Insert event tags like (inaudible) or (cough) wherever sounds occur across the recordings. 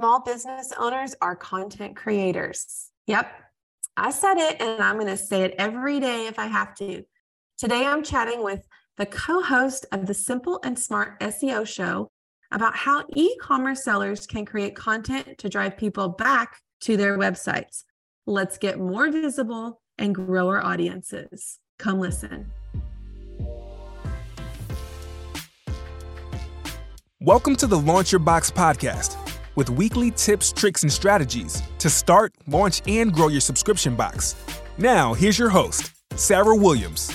Small business owners are content creators. Yep, I said it and I'm going to say it every day if I have to. Today I'm chatting with the co host of the Simple and Smart SEO show about how e commerce sellers can create content to drive people back to their websites. Let's get more visible and grow our audiences. Come listen. Welcome to the Launch Your Box podcast with weekly tips, tricks, and strategies to start, launch, and grow your subscription box. Now, here's your host, Sarah Williams.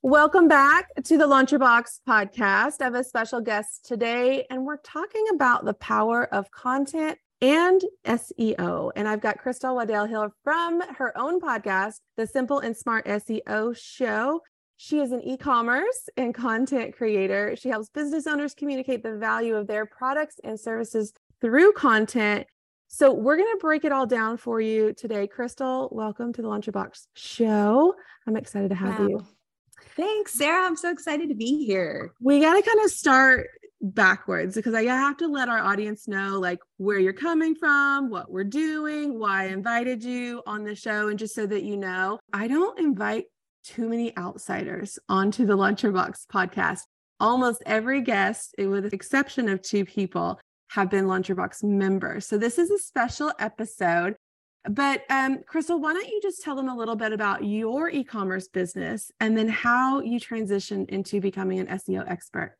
Welcome back to the Launch Your Box podcast. I have a special guest today, and we're talking about the power of content and SEO. And I've got Crystal Waddell Hill from her own podcast, The Simple and Smart SEO Show. She is an e commerce and content creator. She helps business owners communicate the value of their products and services through content. So, we're going to break it all down for you today. Crystal, welcome to the Launch Your Box show. I'm excited to have wow. you. Thanks, Sarah. I'm so excited to be here. We got to kind of start backwards because I have to let our audience know like where you're coming from, what we're doing, why I invited you on the show, and just so that you know, I don't invite too many outsiders onto the Launch Your Box podcast. Almost every guest, with the exception of two people, have been Launch Your Box members. So this is a special episode. But um, Crystal, why don't you just tell them a little bit about your e-commerce business and then how you transitioned into becoming an SEO expert?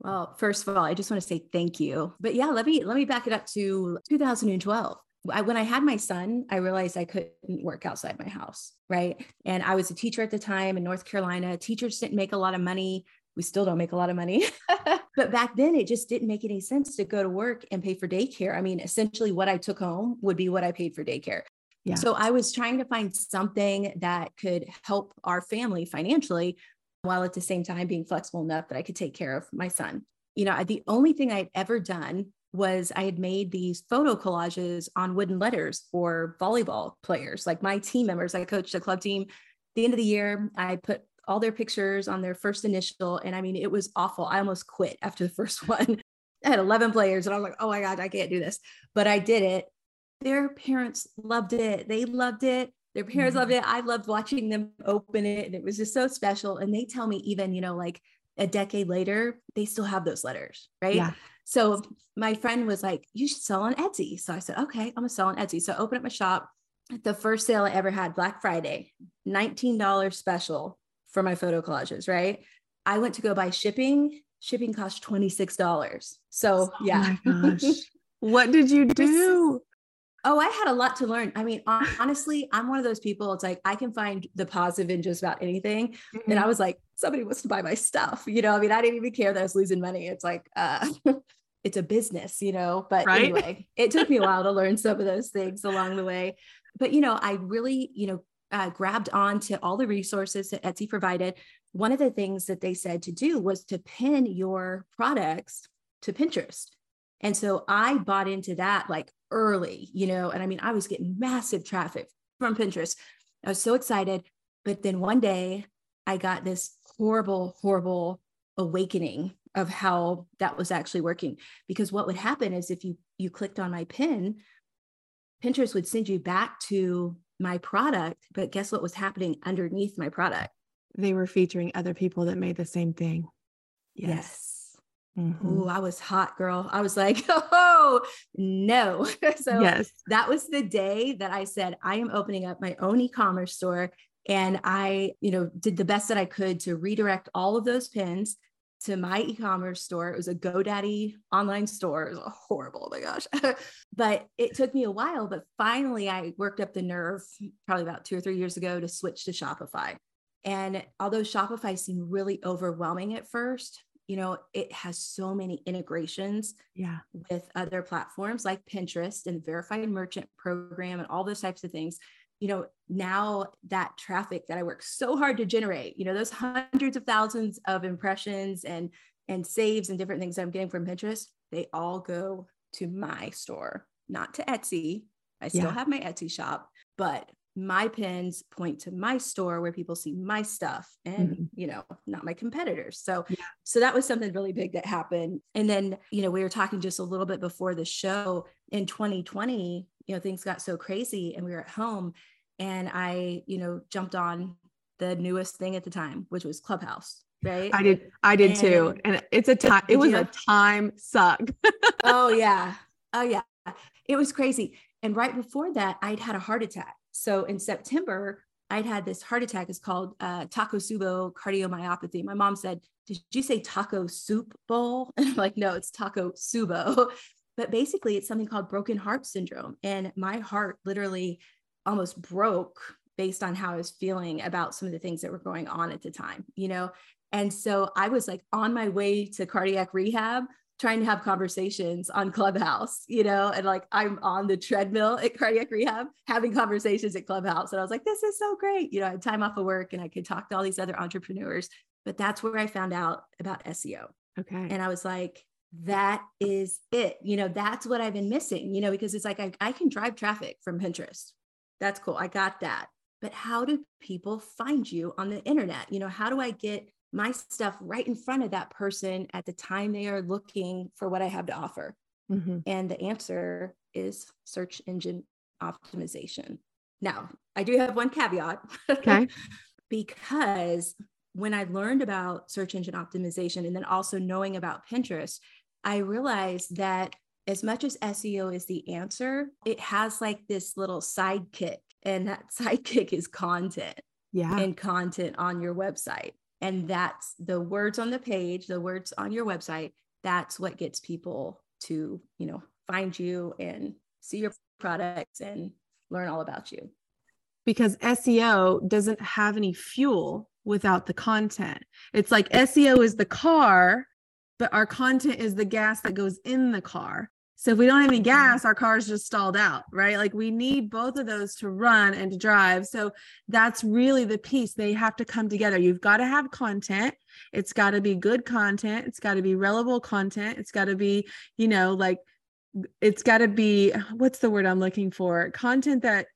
Well, first of all, I just want to say thank you. But yeah, let me let me back it up to 2012. I, when I had my son, I realized I couldn't work outside my house, right? And I was a teacher at the time in North Carolina. Teachers didn't make a lot of money. We still don't make a lot of money. (laughs) (laughs) but back then, it just didn't make any sense to go to work and pay for daycare. I mean, essentially, what I took home would be what I paid for daycare. Yeah. So I was trying to find something that could help our family financially while at the same time being flexible enough that I could take care of my son. You know, the only thing I'd ever done was I had made these photo collages on wooden letters for volleyball players, like my team members. I coached a club team. At the end of the year, I put all their pictures on their first initial. And I mean, it was awful. I almost quit after the (laughs) first one. I had 11 players and I was like, oh my God, I can't do this. But I did it. Their parents loved it. They loved it. Their parents mm-hmm. loved it. I loved watching them open it. And it was just so special. And they tell me, even, you know, like a decade later, they still have those letters, right? Yeah. So my friend was like, you should sell on Etsy. So I said, okay, I'm gonna sell on Etsy. So I opened up my shop. The first sale I ever had, Black Friday, $19 special for my photo collages, right? I went to go buy shipping. Shipping cost $26. So oh yeah. (laughs) what did you do? Oh, I had a lot to learn. I mean, honestly, I'm one of those people. It's like I can find the positive in just about anything. Mm-hmm. And I was like, somebody wants to buy my stuff. You know, I mean, I didn't even care that I was losing money. It's like, uh, (laughs) it's a business, you know. But right? anyway, it took me a while to learn some of those things along the way. But you know, I really, you know, uh, grabbed on to all the resources that Etsy provided. One of the things that they said to do was to pin your products to Pinterest. And so I bought into that like early, you know, and I mean, I was getting massive traffic from Pinterest. I was so excited. But then one day I got this horrible, horrible awakening of how that was actually working because what would happen is if you you clicked on my pin pinterest would send you back to my product but guess what was happening underneath my product they were featuring other people that made the same thing yes, yes. Mm-hmm. Ooh, I was hot, girl. I was like, (laughs) oh, no. (laughs) so yes. that was the day that I said, I am opening up my own e commerce store. And I, you know, did the best that I could to redirect all of those pins to my e-commerce store. It was a GoDaddy online store. It was horrible. Oh my gosh. (laughs) but it took me a while, but finally I worked up the nerve probably about two or three years ago to switch to Shopify. And although Shopify seemed really overwhelming at first, you know, it has so many integrations yeah. with other platforms like Pinterest and verified merchant program and all those types of things you know, now that traffic that I work so hard to generate, you know, those hundreds of thousands of impressions and and saves and different things I'm getting from Pinterest, they all go to my store, not to Etsy. I still yeah. have my Etsy shop, but my pins point to my store where people see my stuff and mm-hmm. you know not my competitors. So yeah. so that was something really big that happened. And then you know we were talking just a little bit before the show in 2020 you know things got so crazy and we were at home and i you know jumped on the newest thing at the time which was clubhouse right? I did i did and, too. And it's a time it was you? a time suck. (laughs) Oh yeah. Oh yeah. It was crazy. And right before that i'd had a heart attack so in September, I'd had this heart attack. It's called uh, Takotsubo cardiomyopathy. My mom said, "Did you say taco soup bowl?" (laughs) And I'm like, "No, it's taco subo." (laughs) But basically, it's something called broken heart syndrome, and my heart literally almost broke based on how I was feeling about some of the things that were going on at the time. You know, and so I was like on my way to cardiac rehab trying to have conversations on Clubhouse, you know, and like I'm on the treadmill at cardiac rehab having conversations at Clubhouse. And I was like, this is so great. You know, I had time off of work and I could talk to all these other entrepreneurs. But that's where I found out about SEO. Okay. And I was like, that is it. You know, that's what I've been missing, you know, because it's like I, I can drive traffic from Pinterest. That's cool. I got that. But how do people find you on the internet? You know, how do I get my stuff right in front of that person at the time they are looking for what I have to offer? Mm-hmm. And the answer is search engine optimization. Now, I do have one caveat. Okay. (laughs) because when I learned about search engine optimization and then also knowing about Pinterest, I realized that as much as SEO is the answer, it has like this little sidekick, and that (laughs) sidekick is content. Yeah. And content on your website. And that's the words on the page, the words on your website. That's what gets people to, you know, find you and see your products and learn all about you. Because SEO doesn't have any fuel without the content. It's like SEO is the car, but our content is the gas that goes in the car. So if we don't have any mm-hmm. gas, our car's just stalled out, right? Like we need both of those to run and to drive. So that's really the piece. They have to come together. You've got to have content. It's got to be good content. It's got to be relevant content. It's got to be, you know, like it's got to be what's the word I'm looking for? Content that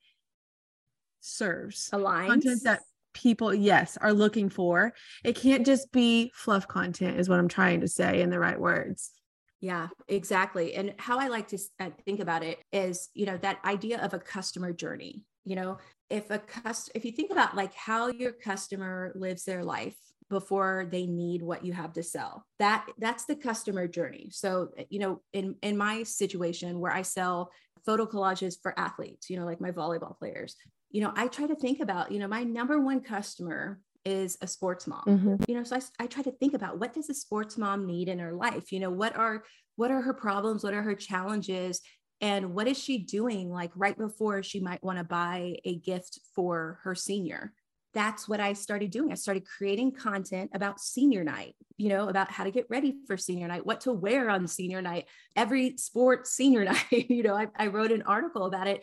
serves. Aligns. Content that people yes are looking for. It can't just be fluff content is what I'm trying to say in the right words. Yeah, exactly. And how I like to uh, think about it is, you know, that idea of a customer journey. You know, if a cust if you think about like how your customer lives their life before they need what you have to sell, that that's the customer journey. So, eh, you know, in in my situation where I sell photo collages for athletes, you know, like my volleyball players, you know, I try to think about, you know, my number one customer is a sports mom mm-hmm. you know so I, I try to think about what does a sports mom need in her life you know what are what are her problems what are her challenges and what is she doing like right before she might want to buy a gift for her senior that's what I started doing. I started creating content about senior night, you know, about how to get ready for senior night, what to wear on senior night, every sport senior (laughs) night. you know, I, I, wrote an article about it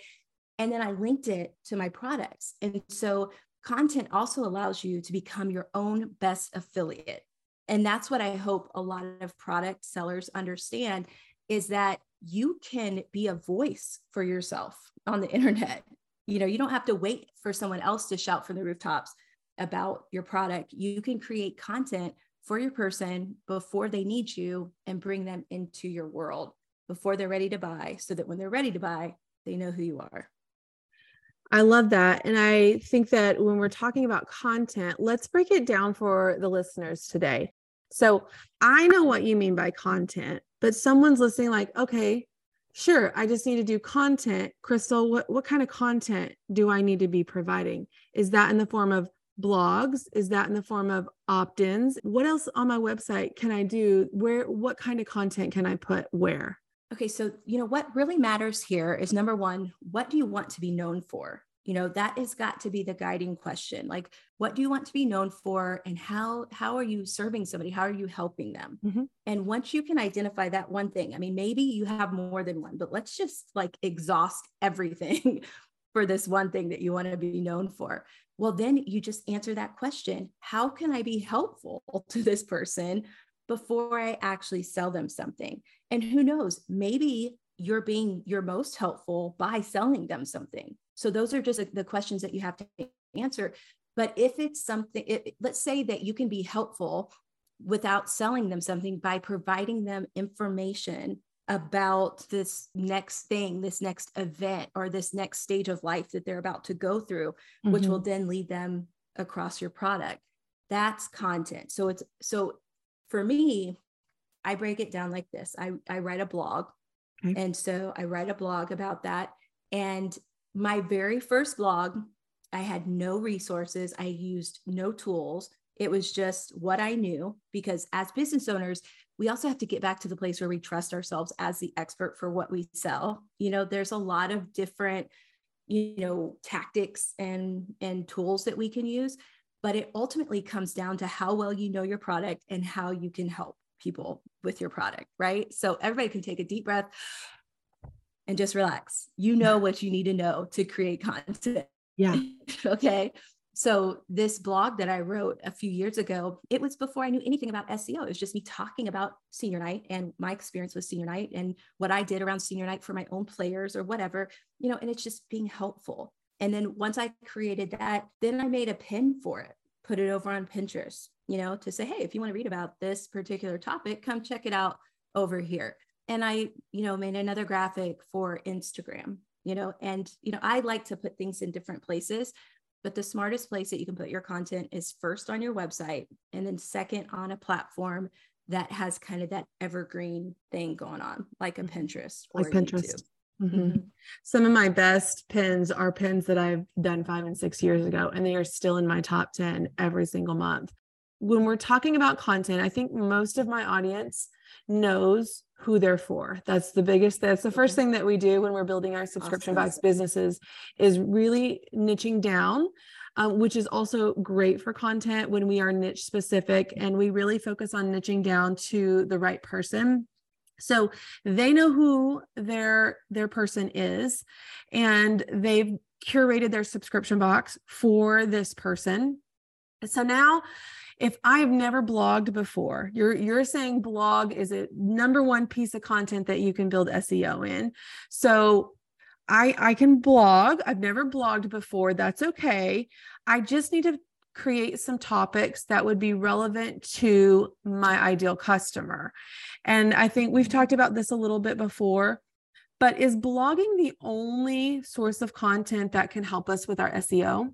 and then I linked it to my products. And so content also allows you to become your own best affiliate. And that's what I hope a lot of product sellers understand is that you can be a voice for yourself on the (laughs) internet. You know, you don't have to wait for someone else to shout from the rooftops about your product. You can create content for your person before they need you and bring them into your world before they're ready to buy so that when they're ready to buy, they know who you are. I love that. And I think that when we're talking about content, let's break it down for the listeners today. So I know what you mean by content, but someone's listening, like, okay, sure, I just need to do content. Crystal, what, what kind of content do I need to be providing? Is that in the form of blogs? Is that in the form of opt ins? What else on my website can I do? Where, what kind of content can I put where? Okay, so you know what really matters here is number one, what do you want to be known for? You know, that has got to be the guiding question. Like, what do you want to be known for and how how are you serving somebody? How are you helping them? Mm-hmm. And once you can identify that one thing, I mean, maybe you have more than one, but let's just like exhaust (laughs) everything for this one thing that you want to be known for. Well, then you just answer that question. How can I be helpful (laughs) to this person before I actually sell them something? And who knows, maybe you're being your most helpful by selling them something. So those are just the questions that you have to answer. But if it's something, it, let's say that you can be helpful without selling them something by providing them information about this next thing, this next event, or this next stage of life that they're about to go through, mm-hmm. which will then lead them across your product. That's content. So it's so for me, I break it down like this. I, I write a blog. Okay. And so I write a blog about that. And my very first blog, I had no resources, I used no tools. It was just what I knew because as business owners, we also have to get back to the place where we trust ourselves as the expert for what we sell. You know, there's a lot of different, you know, tactics and and tools that we can use, but it ultimately comes down to how well you know your product and how you can help people with your product, right? So everybody can take a deep breath and just relax. You know what you need to know to create content. Yeah. (laughs) okay. So this blog that I wrote a few years ago, it was before I knew anything about SEO. It was just me talking about senior night and my experience with senior night and what I did around senior night for my own players or whatever, you know, and it's just being helpful. And then once I created that, then I made a pin for it, put it over on Pinterest, you know, to say, hey, if you want to read about this particular topic, come check it out over here. And I, you know, made another graphic for Instagram, you know, and, you know, I like to put things in different places, but the smartest place that you can put your content is first on your website and then second on a platform that has kind of that evergreen thing going on, like a. Pinterest or like Pinterest. Mm-hmm. Mm-hmm. Some of my best pins are pins that I've done five and six years ago, and they are still in my top 10 every single month when we're talking about content, I think most of my audience knows who they're for. That's the biggest, that's the first thing that we do when we're building our subscription awesome. box businesses is really niching down. Um, which is also great for content when we are niche specific and we really focus on niching down to the right person so they know who their their person is and they've curated their subscription box for this person so now if I've never blogged before, you're you're saying blog is a number one piece of content that you can build SEO in. So I I can blog. I've never blogged before. That's okay. I just need to create some topics that would be relevant to my ideal customer. And I think we've talked about this a little bit before, but is blogging the only source of content that can help us with our SEO?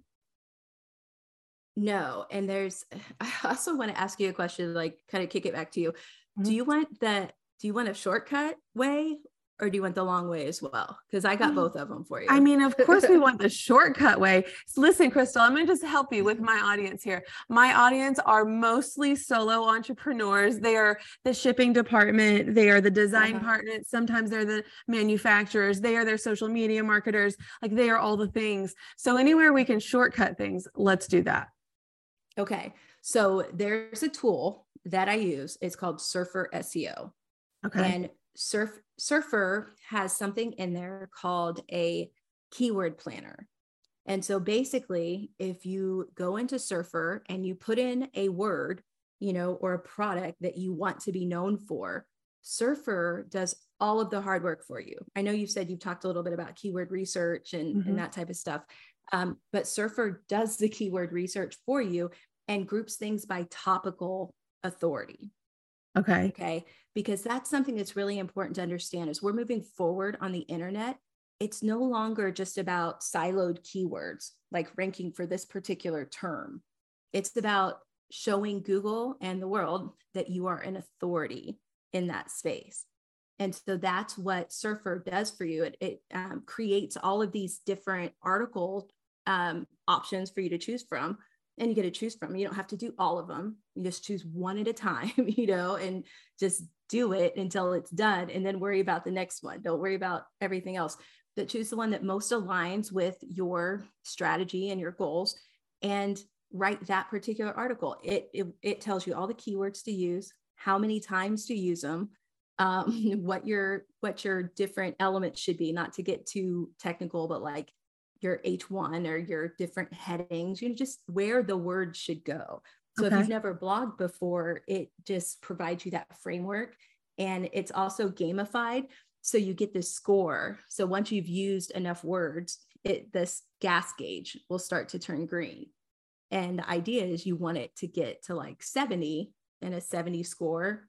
No. And there's, (sighs) I also want to ask you a question, like kind of kick it back to you. Mm-hmm. Do you want that? Do you want a shortcut way or do you want the long way as well? Because I got mm. both of them for you. I mean, of course, we want the (laughs) shortcut way. So listen, Crystal, I'm going to just help you with my audience here. My audience are mostly solo entrepreneurs. They are the shipping department, they are the design uh-huh. partners. Sometimes they're the manufacturers, they are their social media marketers. Like they are all the things. So, anywhere we can shortcut things, let's do that. Okay. So there's a tool that I use. It's called Surfer SEO. Okay. And Surf Surfer has something in there called a keyword planner. And so basically, if you go into Surfer and you put in a word, you know, or a product that you want to be known for, Surfer does all of the hard work for you. I know you've said you've talked a little bit about keyword research and, mm-hmm. and that type of stuff. Um, but Surfer does the keyword research for you and groups things by topical authority. Okay. Okay. Because that's something that's really important to understand is we're moving forward on the internet. It's no longer just about siloed keywords like ranking for this particular term. It's about showing Google and the world that you are an authority in that space. And so that's what Surfer does for you. It, it um, creates all of these different article um, options for you to choose from and you get to choose from. You don't have to do all of them. You just choose one at a time, (laughs) you know, and just do it until it's done and then worry about the next one. Don't worry about everything else. But choose the one that most aligns with your strategy and your goals and write that particular article. It, it, it tells you all the keywords to use, how many times to use them, um, (laughs) what your what your different elements should be, not to get too technical, but like your H1 or your different headings, you know, just where the word should go. So okay. if you've never blogged before, it just provides you that framework and it's also gamified. So you get this score. So once you've used enough words, it this gas gauge will start to turn green. And the idea is you want it to get to like 70 and a 70 score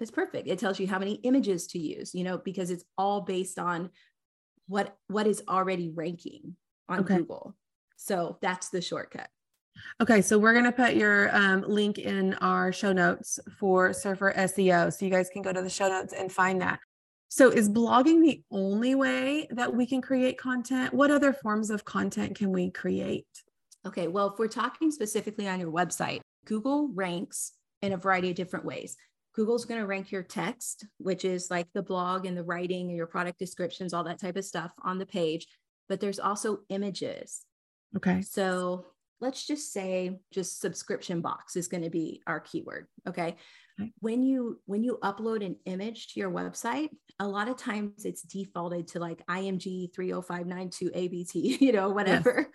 is perfect. It tells you how many images to use, you know, because it's all based on what what is already ranking on okay. Google. So that's the shortcut. Okay, so we're going to put your um, link in our show notes for Surfer SEO. So you guys can go to the show notes and find that. So, is blogging the only way that we can create content? What other forms of content can we create? Okay, well, if we're talking specifically on your website, Google ranks in a variety of different ways. Google's going to rank your text, which is like the blog and the writing and your product descriptions, all that type of stuff on the page. But there's also images. Okay. So let's just say just subscription box is going to be our keyword. Okay when you when you upload an image to your website a lot of times it's defaulted to like img 30592 abt (laughs) you know whatever yes.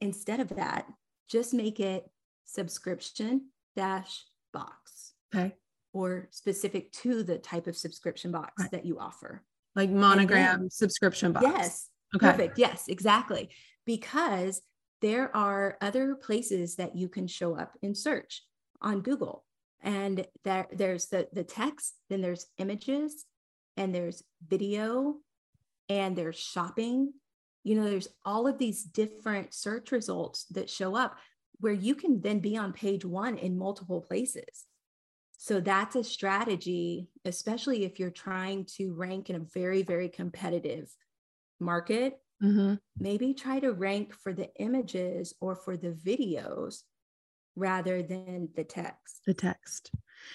instead of that just make it subscription dash box okay or specific to the type of subscription box right. that you offer. Like monogram then, subscription box. Yes okay. perfect. Yes exactly. Because there are other places that you can show up in search on google. And there there's the the text then there's images and there's video and there's shopping. You know there's all of these different search results that show up where you can then be on page one in multiple places so that's a strategy especially if you're trying to rank in a very very competitive market mm-hmm. maybe try to rank for the images or for the videos rather than the text. The text.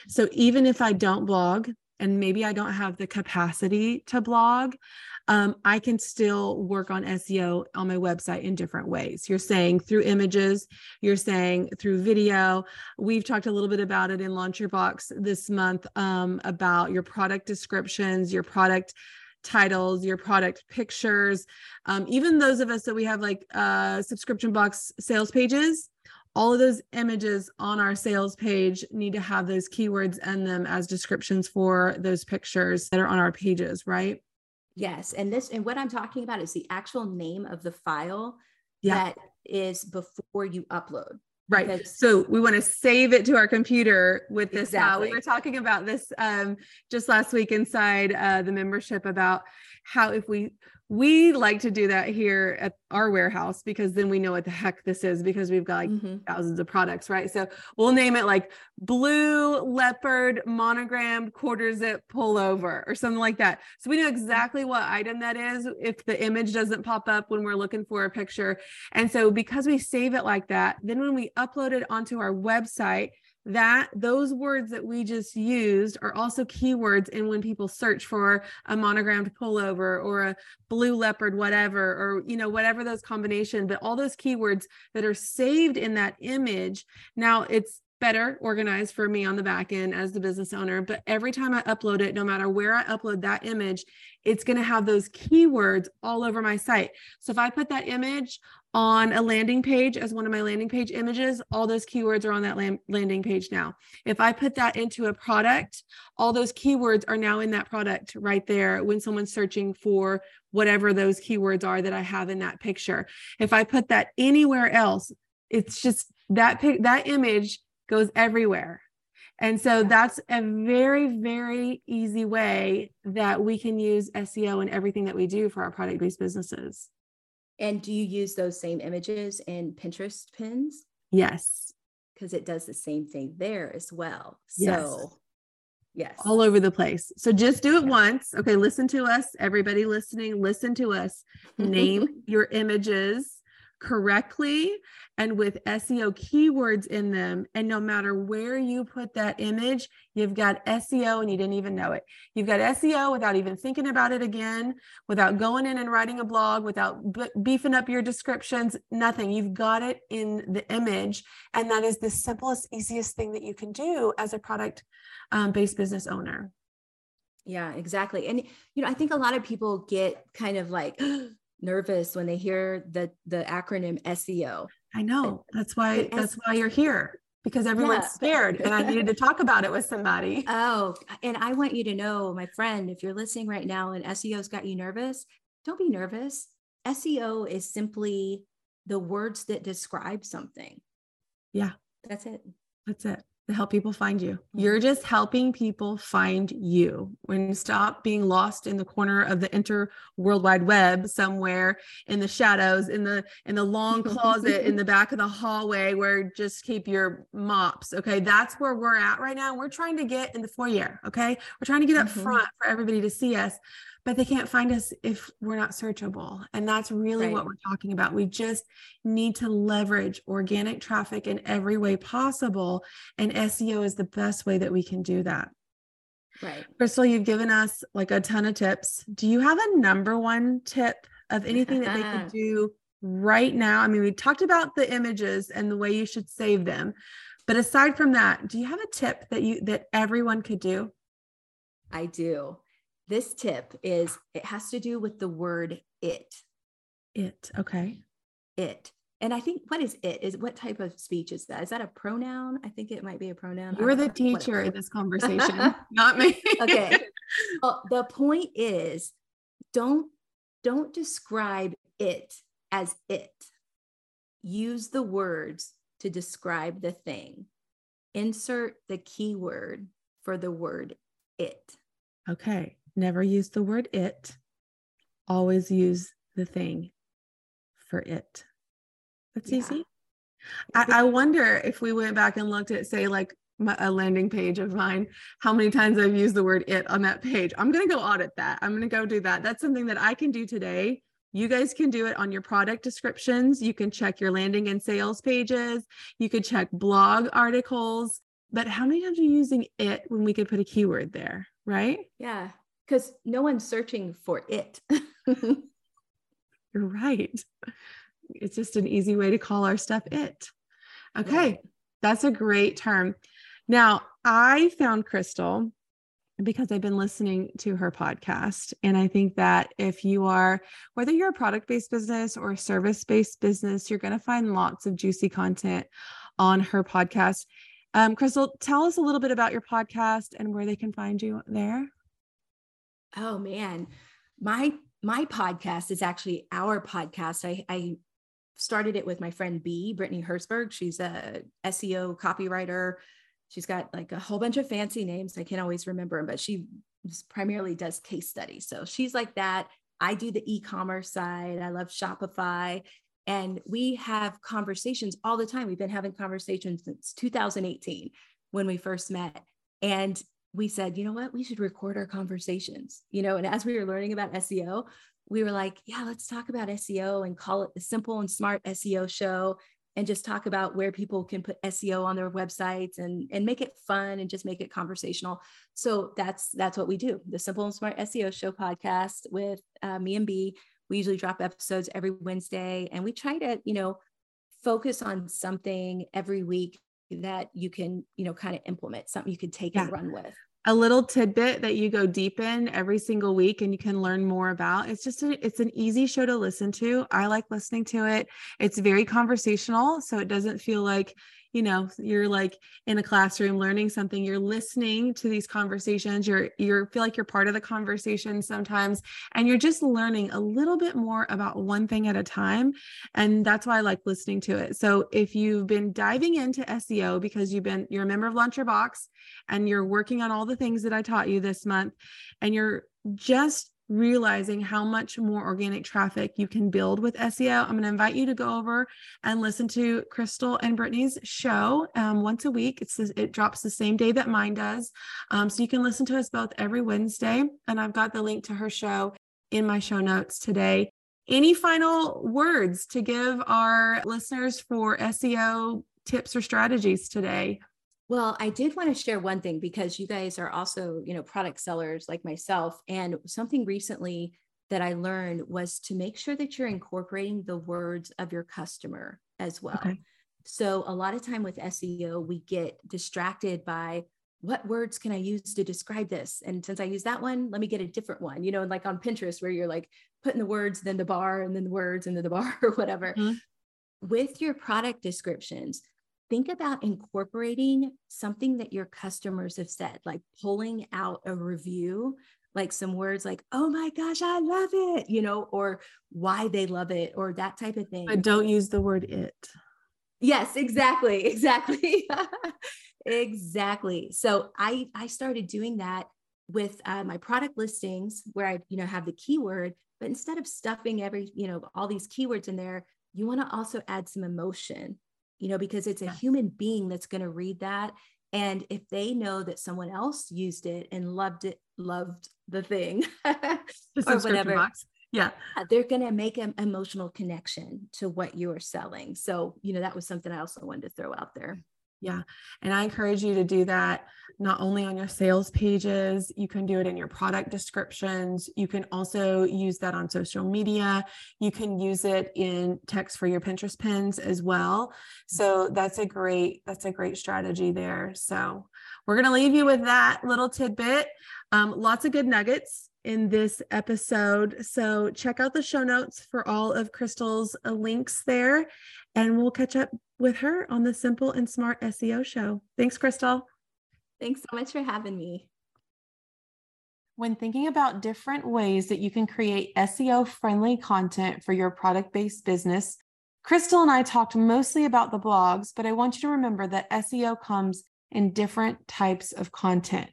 So even if I don't blog and maybe I don't have the capacity to blog, um, I can still work on SEO on my website in different ways. You're saying through images, you're saying through video. We've talked a little bit about it in Launch Your Box this month um, about your product descriptions, your product titles, your product pictures, um, even those of us that we have like uh, subscription box sales pages all of those images on our sales page need to have those keywords in them as descriptions for those pictures that are on our pages, right? Yes. And this, and what I'm talking about is the actual name of the file yeah. that is before you upload. Right. Because, so we want to save it to our computer with this. Exactly. we were talking about this um, just last week inside uh, the membership about how if we we like to do that here at our warehouse because then we know what the heck this is because we've got like mm-hmm. thousands of products, right? So we'll name it like blue leopard monogrammed quarter zip pullover or something like that. So we know exactly what item that is if the image doesn't pop up when we're looking for a picture. And so because we save it like that, then when we upload it onto our website, that those words that we just used are also keywords and when people search for a monogrammed pullover or a blue leopard whatever or you know whatever those combination but all those keywords that are saved in that image now it's better organized for me on the back end as the business owner. But every time I upload it, no matter where I upload that image, it's going to have those keywords all over my site. So if I put that image on a landing page as one of my landing page images, all those keywords are on that landing page now. If I put that into a product, all those keywords are now in that product right there when someone's searching for whatever those keywords are that I have in that picture. If I put that anywhere else, it's just that that image goes everywhere. And so that's a very, very easy way that we can use SEO in everything that we do for our product based businesses. And do you use those same images in Pinterest pins? Yes. Because it does the same thing there as well. Yes. So, yes. All over the place. So just do it yeah. once. Okay. Listen to us. Everybody listening, listen to us. (laughs) Name your images correctly and with SEO keywords in them. And no matter where you put that image, you've got SEO and you didn't even know it. You've got SEO without even thinking about it again, without going in and writing a blog, without beefing up your descriptions, nothing. You've got it in the image. And that is the simplest, easiest thing that you can do as a product um, based business owner. Yeah, exactly. And, you know, I think a lot of people get kind of like, nervous when they hear the the acronym SEO. I know. That's why that's why you're here because everyone's yeah. scared and I needed to talk about it with somebody. (laughs) Oh, and I want you to know, my friend, if you're listening right now and SEO's got you nervous, don't be nervous. SEO is simply the words that describe something. Yeah. That's it. That's it to help people find you. You're mm-hmm. just helping people find you. When you stop being lost in the corner of the inter world wide web somewhere in the shadows, in the in the long closet in the (laughs) back of the hallway where just keep your mops. Okay. That's where we're at right now. We're trying to get in the foyer. Okay. We're trying to get up mm-hmm. front for everybody to see us but they can't find us if we're not searchable. And that's really right. what we're talking about. We just need to leverage organic traffic in every way possible. And SEO is the best way that we can do that. Right. Crystal, you've given us like a ton of tips. Do you have a number one tip of anything that they could (laughs) do right now? I mean, we talked about the images and the way you should save them. But aside from that, do you have a tip that you that everyone could do? I do. This tip is it has to do with the word it. It. Okay. It. And I think what is it? Is what type of speech is that? Is that a pronoun? I think it might be a pronoun. You're the teacher Whatever. in this conversation, (laughs) not me. okay. (laughs) Well, the point is don't don't describe it as it. Use the words to describe the thing. Insert the keyword for the word it. Okay never use the word it, always use the thing for it. That's yeah. easy. I, I, wonder if we went back and looked at, say, like my, a landing page of mine, how many times I've used the word it on that page. I'm going to go audit that. I'm going to go do that. That's something that I can do today. You guys can do it on your product descriptions. You can check your landing and sales pages. You could check blog articles. But how many times are you using it when we could put a keyword there? Right? Yeah because no one's searching for it. (laughs) You're right. It's just an easy way to call our stuff it. Okay, right. that's a great term. Now, I found Crystal because I've been listening to her podcast. And I think that if you are, whether you're a product based business or a service based business, you're going to find lots of juicy content on her podcast. Um, Crystal, tell us a little bit about your podcast and where they can find you there. Oh man, my my podcast is actually our podcast. I, I started it with my friend B, Brittany Herzberg. She's a SEO copywriter. She's got like a whole bunch of fancy names. I can't always remember them, but she primarily does case studies. So she's like that. I do the e-commerce side. I love Shopify. And we have conversations all the time. We've been having conversations since 2018 when we first met. And we said, you know what, we should record our conversations, you know, and as we were learning about SEO, we were like, yeah, let's talk about SEO and call it the simple and smart SEO show and just talk about where people can put SEO on their websites and and make it fun and just make it conversational. So that's that's what we do. The Simple and Smart SEO Show podcast with uh, me and B. We usually drop episodes every Wednesday, and we try to you know focus on something every week that you can you know kind of implement something you could take yeah. and run with a little tidbit that you go deep in every single week and you can learn more about. It's just a, it's an easy show to listen to. I like listening to it. It's very conversational so it doesn't feel like you know you're like in a classroom learning something you're listening to these conversations you're you're feel like you're part of the conversation sometimes and you're just learning a little bit more about one thing at a time and that's why I like listening to it. So if you've been diving into SEO because you've been you're a member of Launch Your Box and you're working on all the things that I taught you this month and you're just realizing how much more organic traffic you can build with SEO, I'm going to invite you to go over and listen to Crystal and Brittany's show um, once a week. It's it drops the same day that mine does, um, so you can listen to us both every Wednesday. And I've got the link to her show in my show notes today. Any final words to give our listeners for SEO tips or strategies today? Well, I did want to share one thing because you guys are also, you know, product sellers like myself. And something recently that I learned was to make sure that you're incorporating the words of your customer as well. Okay. So a lot of time with SEO, we get distracted by what words can I use to describe this? And since I use that one, let me get a different one, you know, like on Pinterest where you're like putting the words, then the bar, and then the words, and then the bar (laughs) or whatever. Mm-hmm. With your product descriptions, think about incorporating something that your customers have said, like pulling out a review, like some words like, oh my gosh, I love it, you know, or why they love it, or that type of thing. But don't use the word it. Yes, exactly. (laughs) Exactly. exactly. So I I started doing that with uh, my product listings where I, you know, have the keyword, but instead of stuffing every, you know, all these keywords in there, you want to also add some emotion, you know, because it's a human being that's going to read that. And if they know that someone else used it and loved it, loved the thing (laughs) or whatever, box. yeah, they're going to make an emotional connection to what you are selling. So, you know, that was something I also wanted to throw out there. Yeah. And I encourage you to do that not only on your sales pages, you can do it in your product descriptions. You can also use that on social media. You can use it in text for your Pinterest pins as well. So that's a great, that's a great strategy there. So we're going to leave you with that little tidbit. Um, lots of good nuggets in this episode. So check out the show notes for all of Crystal's uh, links there, and we'll catch up with her on the Simple and Smart SEO show. Thanks, Crystal. Thanks so much for having me. When thinking about different ways that you can create SEO friendly content for your product based business, Crystal and I talked mostly about the blogs, but I want you to remember that SEO comes in different types of content.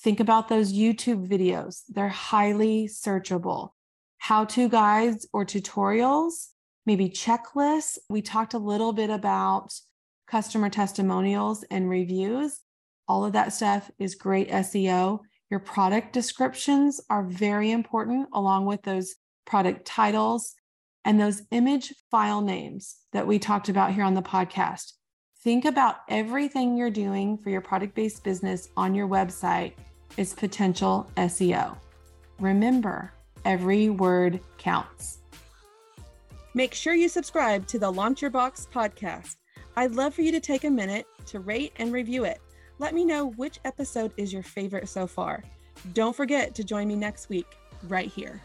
Think about those YouTube videos, they're highly searchable. How to guides or tutorials, maybe checklists. We talked a little bit about customer testimonials and reviews. All of that stuff is great SEO. Your product descriptions are very important, along with those product titles and those image file names that we talked about here on the podcast. Think about everything you're doing for your product based business on your website is potential SEO. Remember, every word counts. Make sure you subscribe to the Launch Your Box podcast. I'd love for you to take a minute to rate and review it. Let me know which episode is your favorite so far. Don't forget to join me next week, right here.